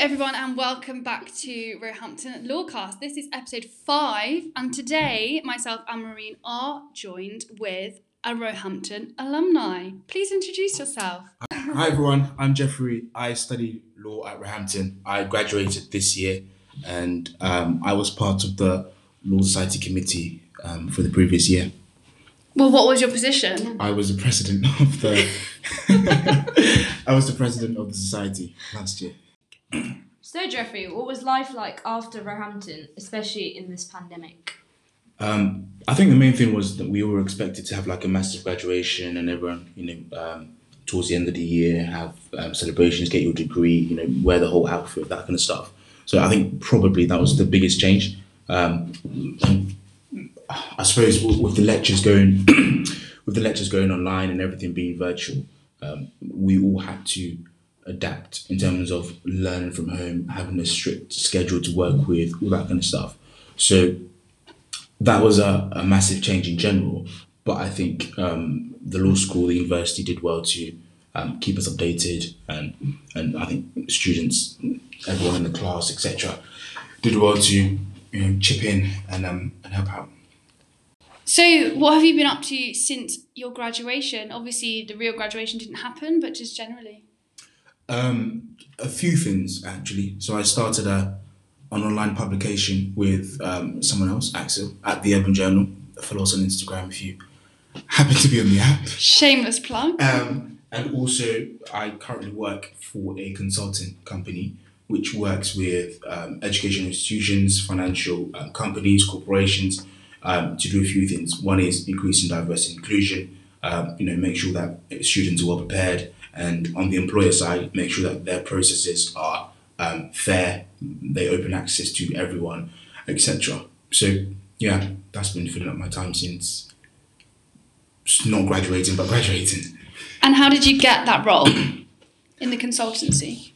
everyone, and welcome back to Roehampton Lawcast. This is episode five, and today myself and Marine are joined with a Roehampton alumni. Please introduce yourself. Hi everyone, I'm Jeffrey. I study law at Roehampton. I graduated this year, and um, I was part of the Law Society committee um, for the previous year. Well, what was your position? I was the president of the. I was the president of the society last year. So, Jeffrey, what was life like after Roehampton, especially in this pandemic? Um, I think the main thing was that we were expected to have like a massive graduation, and everyone, you know, um, towards the end of the year, have um, celebrations, get your degree, you know, wear the whole outfit, that kind of stuff. So I think probably that was the biggest change. Um, I suppose with with the lectures going, with the lectures going online and everything being virtual, um, we all had to adapt in terms of learning from home, having a strict schedule to work with, all that kind of stuff. So that was a, a massive change in general. But I think um, the law school, the university did well to um, keep us updated, and and I think students, everyone in the class, etc., did well to you know chip in and um, and help out. So, what have you been up to since your graduation? Obviously, the real graduation didn't happen, but just generally. Um, a few things actually. So I started a an online publication with um, someone else, Axel, at the Urban Journal. Follow us on Instagram if you happen to be on the app. Shameless plug. Um, and also, I currently work for a consulting company which works with um, educational institutions, financial um, companies, corporations um, to do a few things. One is increasing diversity and inclusion. Um, you know, make sure that students are well prepared, and on the employer side, make sure that their processes are um, fair, they open access to everyone, etc. So yeah, that's been filling up my time since not graduating but graduating. And how did you get that role in the consultancy?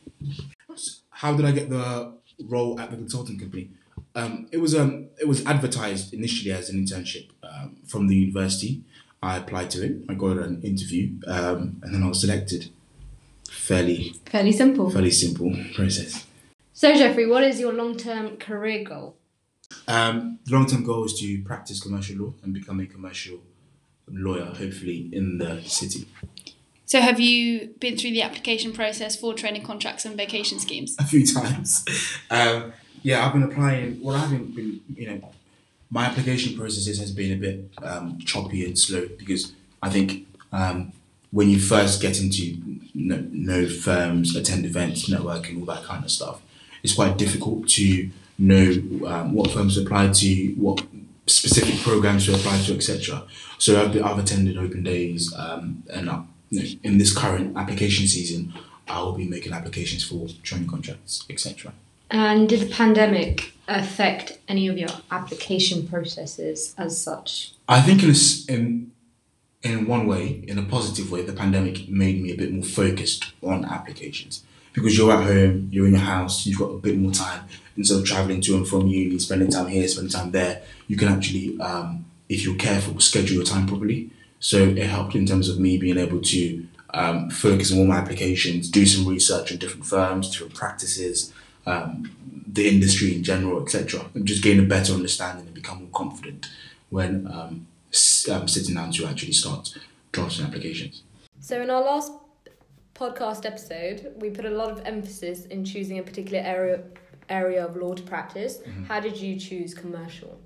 How did I get the role at the consulting company? Um, it was um, it was advertised initially as an internship um, from the university. I applied to it. I got an interview, um, and then I was selected. Fairly Fairly simple. fairly simple process. So, Jeffrey, what is your long term career goal? Um, the long term goal is to practice commercial law and become a commercial lawyer, hopefully in the city. So, have you been through the application process for training contracts and vacation schemes? a few times. Um, yeah, I've been applying. Well, I haven't been. You know, my application processes has been a bit um, choppy and slow because I think um, when you first get into know, firms, attend events, networking, all that kind of stuff, it's quite difficult to know um, what firms to apply to, what specific programs to apply to, etc. So I've, I've attended open days, um, and I, in this current application season, I will be making applications for training contracts, etc. And did the pandemic affect any of your application processes as such? I think in in in one way, in a positive way, the pandemic made me a bit more focused on applications because you're at home, you're in your house, you've got a bit more time instead of traveling to and from uni, spending time here, spending time there. You can actually, um, if you're careful, schedule your time properly. So it helped in terms of me being able to um, focus on all my applications, do some research on different firms, different practices, um, the industry in general, etc., and just gain a better understanding and become more confident when um, s- um, sitting down to actually start drafting applications. So, in our last podcast episode, we put a lot of emphasis in choosing a particular area area of law to practice. How did you choose commercial?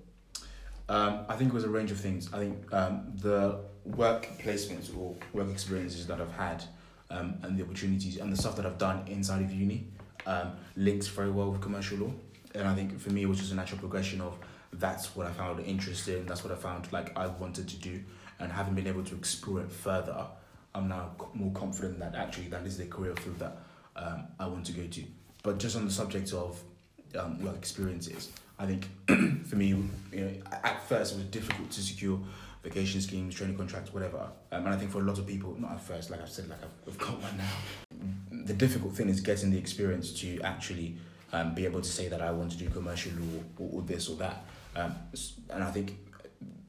Um, I think it was a range of things. I think um, the work placements or work experiences that I've had um, and the opportunities and the stuff that I've done inside of uni um, links very well with commercial law. And I think for me, it was just a natural progression of that's what I found interesting, that's what I found like I wanted to do. And having been able to explore it further, I'm now more confident that actually that is the career field that um, I want to go to. But just on the subject of um, work experiences, I think for me, you know, at first it was difficult to secure vacation schemes, training contracts, whatever. Um, and I think for a lot of people, not at first, like I've said, like I've, I've got one now. The difficult thing is getting the experience to actually um, be able to say that I want to do commercial law or, or this or that. Um, and I think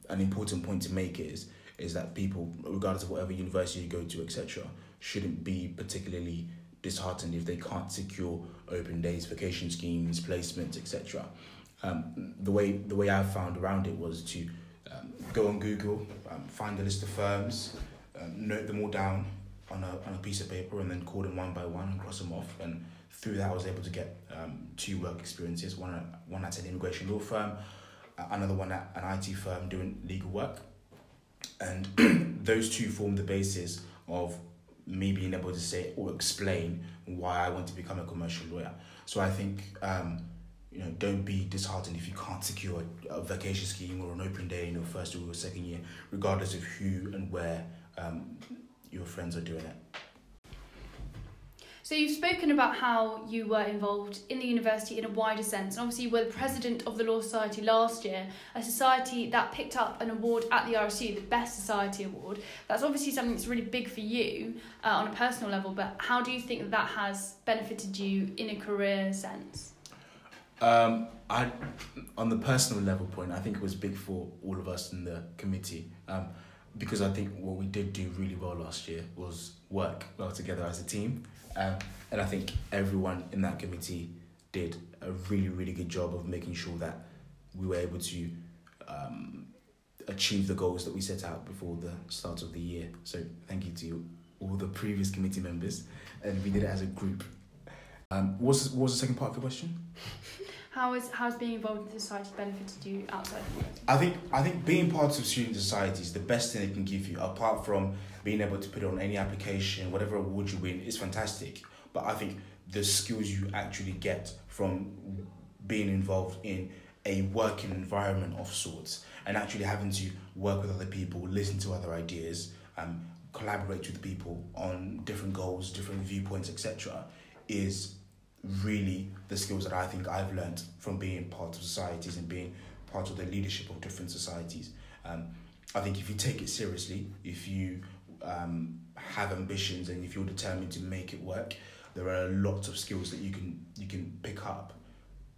an important point to make is is that people, regardless of whatever university you go to, etc., shouldn't be particularly disheartened if they can't secure open days, vacation schemes, placements, etc. Um, the way the way I found around it was to um, go on Google, um, find a list of firms, um, note them all down on a on a piece of paper, and then called them one by one and cross them off. And through that, I was able to get um, two work experiences. One at, one at an immigration law firm, another one at an IT firm doing legal work, and those two formed the basis of me being able to say or explain why I want to become a commercial lawyer. So I think um, you know don't be disheartened if you can't secure a vacation scheme or an open day in your first or second year, regardless of who and where um, your friends are doing it. So you've spoken about how you were involved in the university in a wider sense, and obviously you were the president of the Law Society last year, a society that picked up an award at the RSU, the Best Society Award. That's obviously something that's really big for you uh, on a personal level, but how do you think that, that has benefited you in a career sense? Um, I, on the personal level point, I think it was big for all of us in the committee. Um, because I think what we did do really well last year was work well together as a team. Um, and I think everyone in that committee did a really, really good job of making sure that we were able to um, achieve the goals that we set out before the start of the year. So thank you to all the previous committee members, and we did it as a group. Um, what was what was the second part of the question? How is how's being involved in society benefited you outside of work? I think I think being part of student society is the best thing it can give you, apart from being able to put on any application, whatever award you win, is fantastic. But I think the skills you actually get from being involved in a working environment of sorts and actually having to work with other people, listen to other ideas, um, collaborate with people on different goals, different viewpoints, etc., is really the skills that I think I've learned from being part of societies and being part of the leadership of different societies. Um, I think if you take it seriously, if you um, have ambitions and if you're determined to make it work, there are lots of skills that you can you can pick up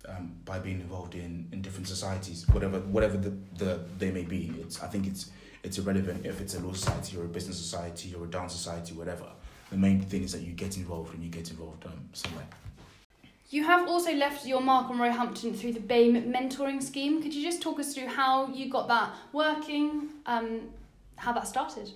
um, by being involved in, in different societies, whatever whatever the, the they may be. It's I think it's it's irrelevant if it's a law society or a business society or a dance society, whatever. The main thing is that you get involved and you get involved um, somewhere. You have also left your mark on Roehampton through the BAME mentoring scheme. Could you just talk us through how you got that working, um, how that started?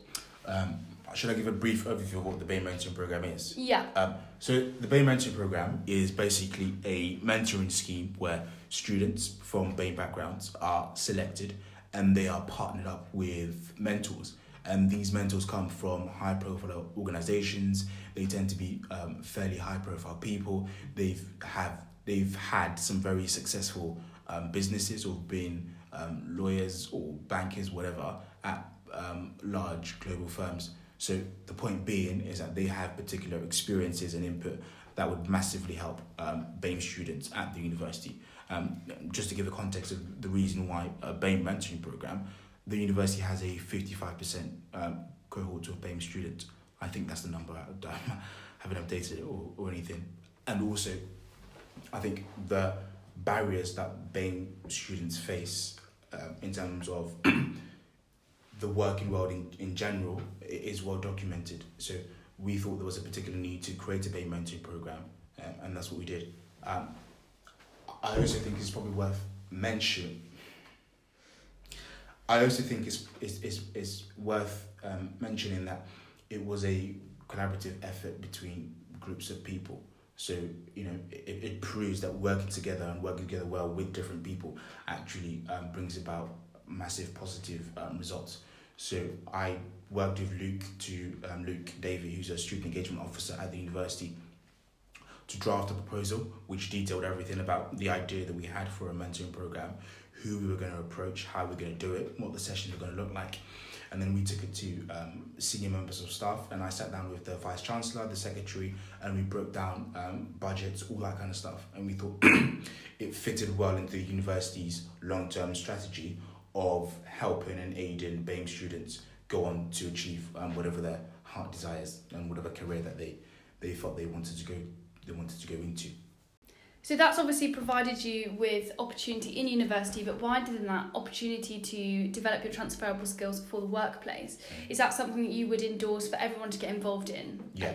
Um, should I give a brief overview of what the BAME mentoring program is? Yeah. Um, so the BAME mentoring program is basically a mentoring scheme where students from BAME backgrounds are selected and they are partnered up with mentors and these mentors come from high profile organizations. They tend to be um, fairly high profile people. They've have they've had some very successful um, businesses or been um, lawyers or bankers whatever at um, large global firms. So the point being is that they have particular experiences and input that would massively help um, BAME students at the university. Um, just to give a context of the reason why a BAME mentoring program, the university has a 55% um, cohort of BAME students. I think that's the number. I haven't updated it or, or anything. And also, I think the barriers that BAME students face um, in terms of the working world in, in general is well documented. So we thought there was a particular need to create a BAME mentoring program, um, and that's what we did. Um, I also think it's probably worth mention. I also think it's it's, it's, it's worth um, mentioning that it was a collaborative effort between groups of people. So you know it, it proves that working together and working together well with different people actually um, brings about massive positive um, results. So I worked with Luke to um, Luke Davey, who's a student engagement officer at the university, to draft a proposal which detailed everything about the idea that we had for a mentoring program, who we were going to approach, how we we're going to do it, what the sessions were going to look like. And then we took it to um, senior members of staff, and I sat down with the vice chancellor, the secretary, and we broke down um, budgets, all that kind of stuff. And we thought it fitted well into the university's long term strategy of helping and aiding BAME students go on to achieve um, whatever their heart desires and whatever career that they, they felt they wanted to go they wanted to go into. So that's obviously provided you with opportunity in university, but wider than that, opportunity to develop your transferable skills for the workplace. Is that something that you would endorse for everyone to get involved in Yeah.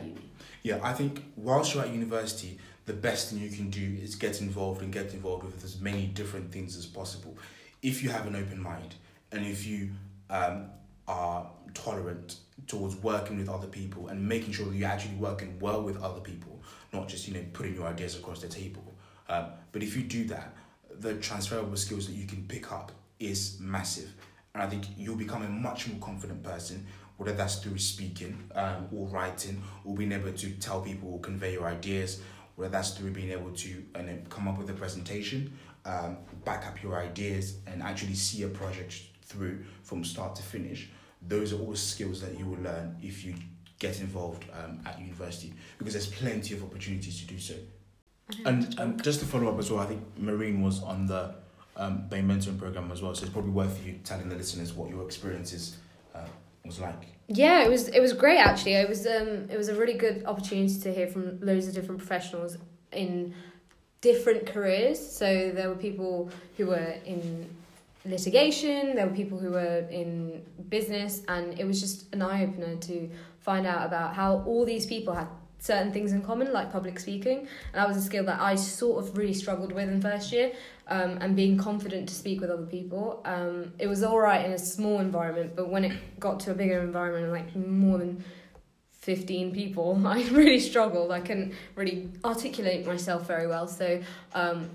Yeah, I think whilst you're at university, the best thing you can do is get involved and get involved with as many different things as possible. If you have an open mind and if you um, are tolerant towards working with other people and making sure that you're actually working well with other people, not just you know putting your ideas across the table. Um, but if you do that, the transferable skills that you can pick up is massive, and I think you'll become a much more confident person. Whether that's through speaking um, or writing, or being able to tell people or convey your ideas, whether that's through being able to and then come up with a presentation, um, back up your ideas, and actually see a project through from start to finish. Those are all skills that you will learn if you get involved um, at university because there's plenty of opportunities to do so. And um, just to follow up as well, I think Marine was on the um, BAME mentoring program as well, so it's probably worth you telling the listeners what your experiences uh, was like. Yeah, it was it was great actually. It was um it was a really good opportunity to hear from loads of different professionals in different careers. So there were people who were in litigation, there were people who were in business, and it was just an eye opener to find out about how all these people had certain things in common, like public speaking. And that was a skill that I sort of really struggled with in first year, um, and being confident to speak with other people. Um, it was all right in a small environment, but when it got to a bigger environment, like more than 15 people, I really struggled. I couldn't really articulate myself very well. So, um,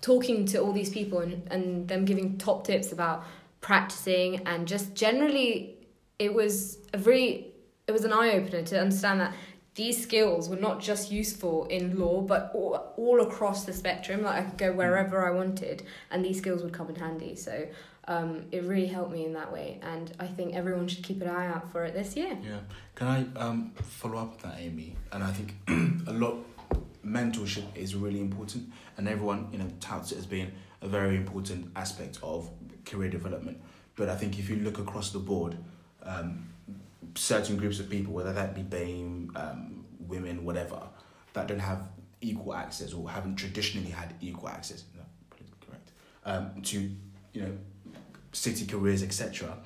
talking to all these people and, and them giving top tips about practicing and just generally, it was a very it was an eye opener to understand that these skills were not just useful in law, but all, all across the spectrum. Like I could go wherever I wanted, and these skills would come in handy. So um, it really helped me in that way, and I think everyone should keep an eye out for it this year. Yeah. Can I um, follow up with that, Amy? And I think a lot mentorship is really important, and everyone you know touts it as being a very important aspect of career development. But I think if you look across the board, um, certain groups of people, whether that be BAME, um, women, whatever, that don't have equal access or haven't traditionally had equal access, no, correct, um, to you know city careers, etc.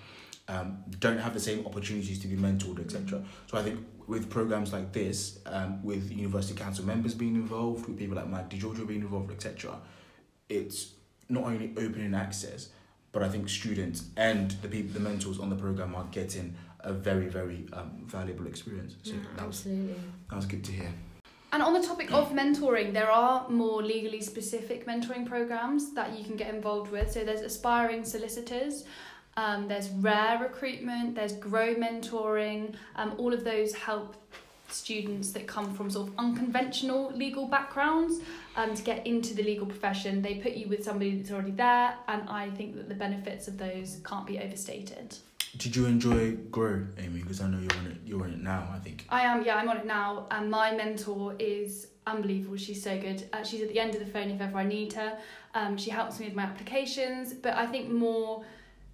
Um, don't have the same opportunities to be mentored, etc. So I think with programs like this, um, with university council members being involved, with people like Mike DiGiorgio being involved, etc., it's not only opening access, but I think students and the people, the mentors on the program are getting a very, very um, valuable experience. So Yeah, that was absolutely. that was good to hear. And on the topic of mentoring, there are more legally specific mentoring programs that you can get involved with. So there's aspiring solicitors, um, there's rare recruitment, there's grow mentoring. Um, all of those help students that come from sort of unconventional legal backgrounds um, to get into the legal profession. They put you with somebody that's already there, and I think that the benefits of those can't be overstated. Did you enjoy Grow, Amy? Because I know you're on it. You're on it now. I think. I am, yeah, I'm on it now, and my mentor is unbelievable. She's so good. Uh, she's at the end of the phone if ever I need her. Um, she helps me with my applications, but I think more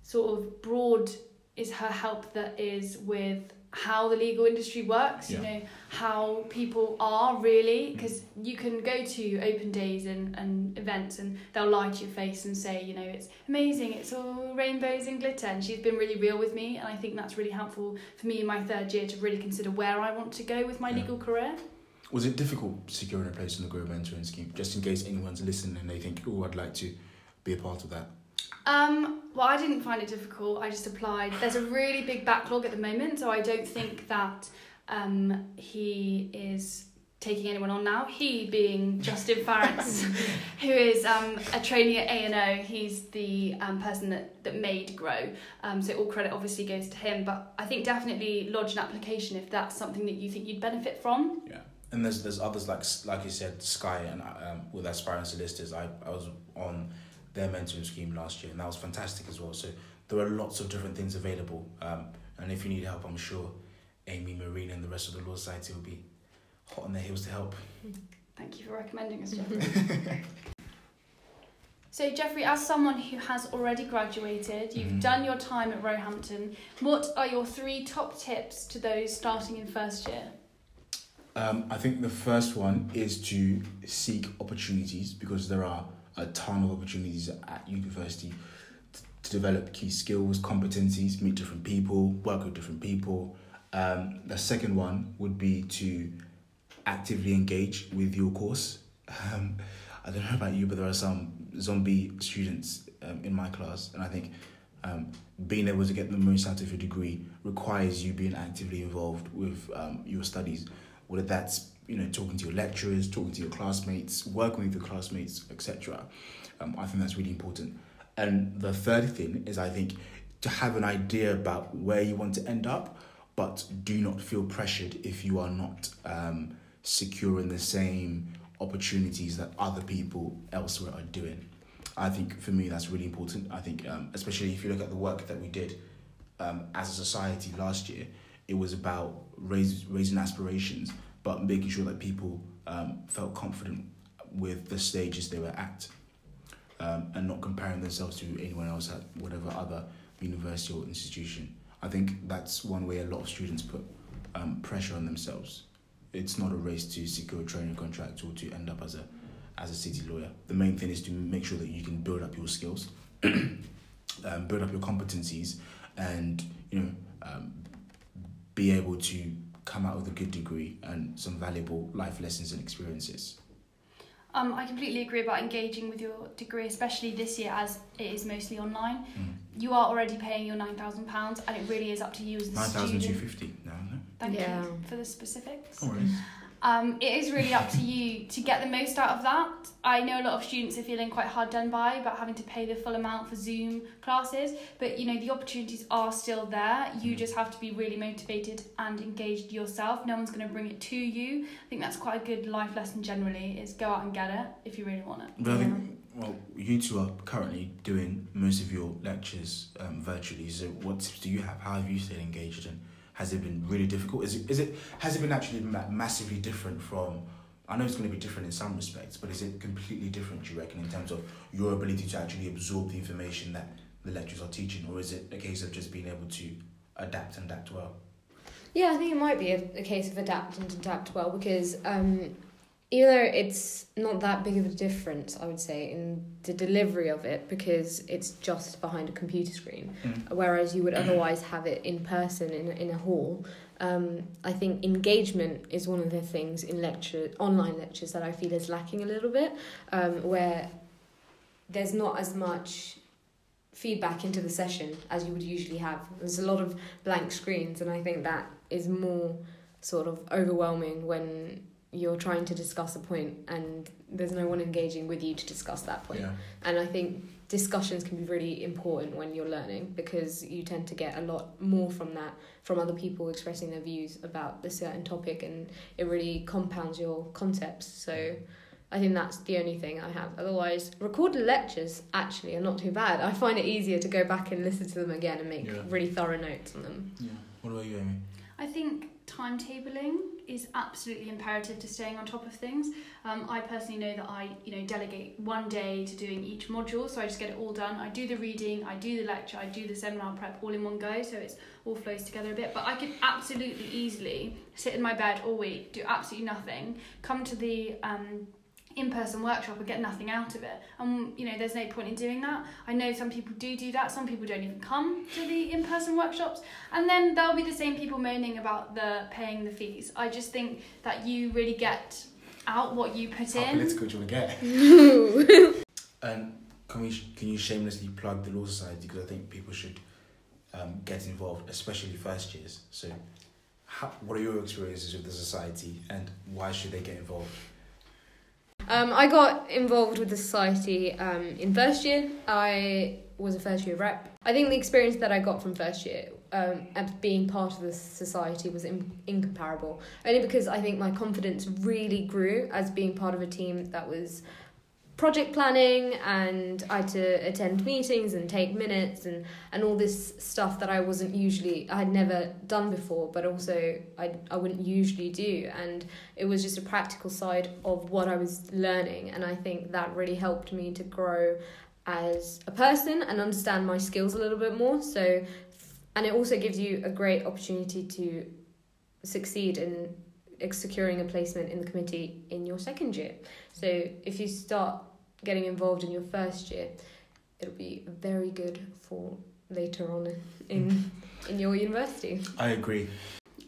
sort of broad is her help that is with how the legal industry works. You know how people are really, mm. because you can go to open days and, and events, and they'll lie to your face and say, you know, it's amazing, it's all rainbows and glitter. And she's been really real with me, and I think that's really helpful for me in my third year to really consider where I want to go with my Yeah. legal career. Was it difficult securing a place in the Grow Mentoring Scheme? Just in case anyone's listening and they think, "Oh, I'd like to be a part of that." Um, well, I didn't find it difficult. I just applied. There's a really big backlog at the moment, so I don't think that um, he is taking anyone on now. He being Justin Farrance, who is um, a trainee at A&O. He's the um, person that, that made Grow. Um, so all credit obviously goes to him. But I think definitely lodge an application if that's something that you think you'd benefit from. Yeah, and there's there's others like like you said, Sky and um, with aspiring solicitors. I I was on their mentoring scheme last year, and that was fantastic as well. So there are lots of different things available, um, and if you need help, I'm sure Amy, Marina, and the rest of the Law Society will be hot on their heels to help. Thank you for recommending us, Jeffrey. so, Jeffrey, as someone who has already graduated, you've Mhm. done your time at Roehampton. What are your three top tips to those starting in first year? Um, I think the first one is to seek opportunities because there are a ton of opportunities at university t- to develop key skills, competencies, meet different people, work with different people. Um, the second one would be to actively engage with your course. Um, I don't know about you, but there are some zombie students um, in my class, and I think um, being able to get the most out of your degree requires you being actively involved with um, your studies, whether that's you know talking to your lecturers, talking to your classmates, working with your classmates, etc. Um, I think that's really important. And the third thing is, I think, to have an idea about where you want to end up, but do not feel pressured if you are not um, secure in the same opportunities that other people elsewhere are doing. I think for me that's really important. I think um, especially if you look at the work that we did um, as a society last year, it was about raise, raising aspirations, but making sure that people um, felt confident with the stages they were at, um, and not comparing themselves to anyone else at whatever other university or institution. I think that's one way a lot of students put um, pressure on themselves. It's not a race to secure a training contract or to end up as a as a city lawyer. The main thing is to make sure that you can build up your skills, um, build up your competencies, and you know um, be able to come out with a good degree and some valuable life lessons and experiences. Um, I completely agree about engaging with your degree, especially this year as it is mostly online. Mm. You are already paying your nine thousand pounds, and it really is up to you as the Nine thousand two student. fifty now, no? Thank Yeah. you for the specifics. Um, it is really up to you to get the most out of that. I know a lot of students are feeling quite hard done by about having to pay the full amount for Zoom classes, but you know the opportunities are still there. You just have to be really motivated and engaged yourself. No one's going to bring it to you. I think that's quite a good life lesson generally. Is go out and get it if you really want it. But I think, well, you two are currently doing most of your lectures um, virtually. So, what tips do you have? How have you stayed engaged, and has it been really difficult? Is it is it has it been actually massively different from? I know it's going to be different in some respects, but is it completely different? Do you reckon in terms of your ability to actually absorb the information that the lecturers are teaching, or is it a case of just being able to adapt and adapt well? Yeah, I think it might be a, a case of adapt and adapt well because um, even though it's not that big of a difference, I would say, in the delivery of it because it's just behind a computer screen, Mm. whereas you would otherwise have it in person in, in a hall. Um, I think engagement is one of the things in lecture online lectures that I feel is lacking a little bit, um, where there's not as much feedback into the session as you would usually have. There's a lot of blank screens, and I think that is more sort of overwhelming when you're trying to discuss a point and there's no one engaging with you to discuss that point. Yeah. And I think discussions can be really important when you're learning because you tend to get a lot more from that from other people expressing their views about the certain topic and it really compounds your concepts. So I think that's the only thing I have. Otherwise, recorded lectures actually are not too bad. I find it easier to go back and listen to them again and make Yeah. really thorough notes on them. Yeah. What about you, Amy? I think timetabling is absolutely imperative to staying on top of things. Um, I personally know that I, you know, delegate one day to doing each module, so I just get it all done. I do the reading, I do the lecture, I do the seminar prep all in one go, so it's all flows together a bit. But I could absolutely easily sit in my bed all week, do absolutely nothing, come to the um, in-person workshop and get nothing out of it. And you know there's no point in doing that. I know some people do do that. Some people don't even come to the in-person workshops. And then there'll be the same people moaning about the paying the fees. I just think that you really get out what you put How in. political do you want to get? And can we can you shamelessly plug the Law Society because I think people should um, get involved, especially first years. So, how, what are your experiences with the society, and why should they get involved? Um, I got involved with the society um, in first year. I was a first year rep. I think the experience that I got from first year um, and being part of the society was in- incomparable. Only because I think my confidence really grew as being part of a team that was project planning and I had to attend meetings and take minutes and, and all this stuff that I wasn't usually, I had never done before, but also I, I wouldn't usually do. And it was just a practical side of what I was learning. And I think that really helped me to grow as a person and understand my skills a little bit more. So, and it also gives you a great opportunity to succeed in securing a placement in the committee in your second year. So if you start getting involved in your first year, it'll be very good for later on in in your university. I agree.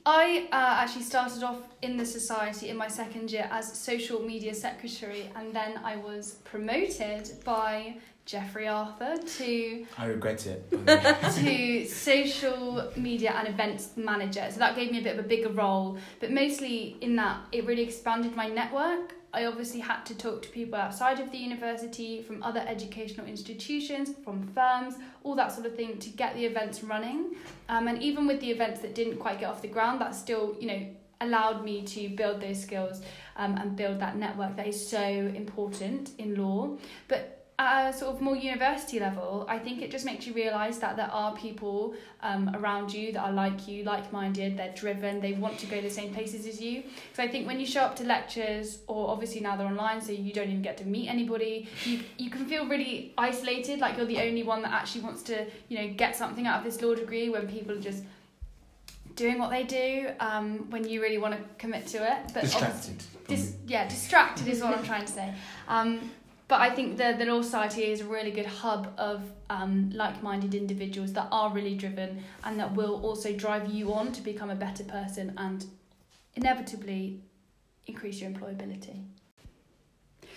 I uh, actually started off in the society in my second year as social media secretary, and then I was promoted by Jeffrey Arthur to I regret it. to social media and events manager. So that gave me a bit of a bigger role, but mostly in that it really expanded my network. I obviously had to talk to people outside of the university, from other educational institutions, from firms, all that sort of thing to get the events running. Um, and even with the events that didn't quite get off the ground, that still, you know, allowed me to build those skills um, and build that network that is so important in law. But at a sort of more university level, I think it just makes you realise that there are people um, around you that are like you, like minded, they're driven, they want to go to the same places as you. So I think when you show up to lectures, or obviously now they're online, so you don't even get to meet anybody, you, you can feel really isolated, like you're the only one that actually wants to, you know, get something out of this law degree when people are just doing what they do um, when you really want to commit to it. But Distracted. Dis- yeah, distracted is what I'm trying to say. Um, but I think the, the Law Society is a really good hub of um, like minded individuals that are really driven and that will also drive you on to become a better person and inevitably increase your employability.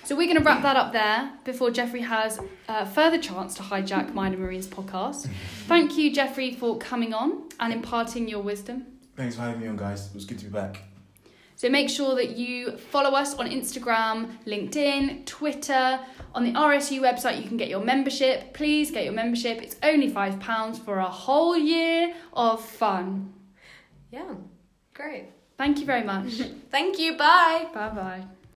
So we're going to wrap that up there before Jeffrey has a further chance to hijack Mine and Marine's podcast. Thank you, Jeffrey, for coming on and imparting your wisdom. Thanks for having me on, guys. It was good to be back. So make sure that you follow us on Instagram, LinkedIn, Twitter. On the RSU website, you can get your membership. Please get your membership. It's only £5 for a whole year of fun. Yeah, great. Thank you very much. Thank you. Bye. bye bye.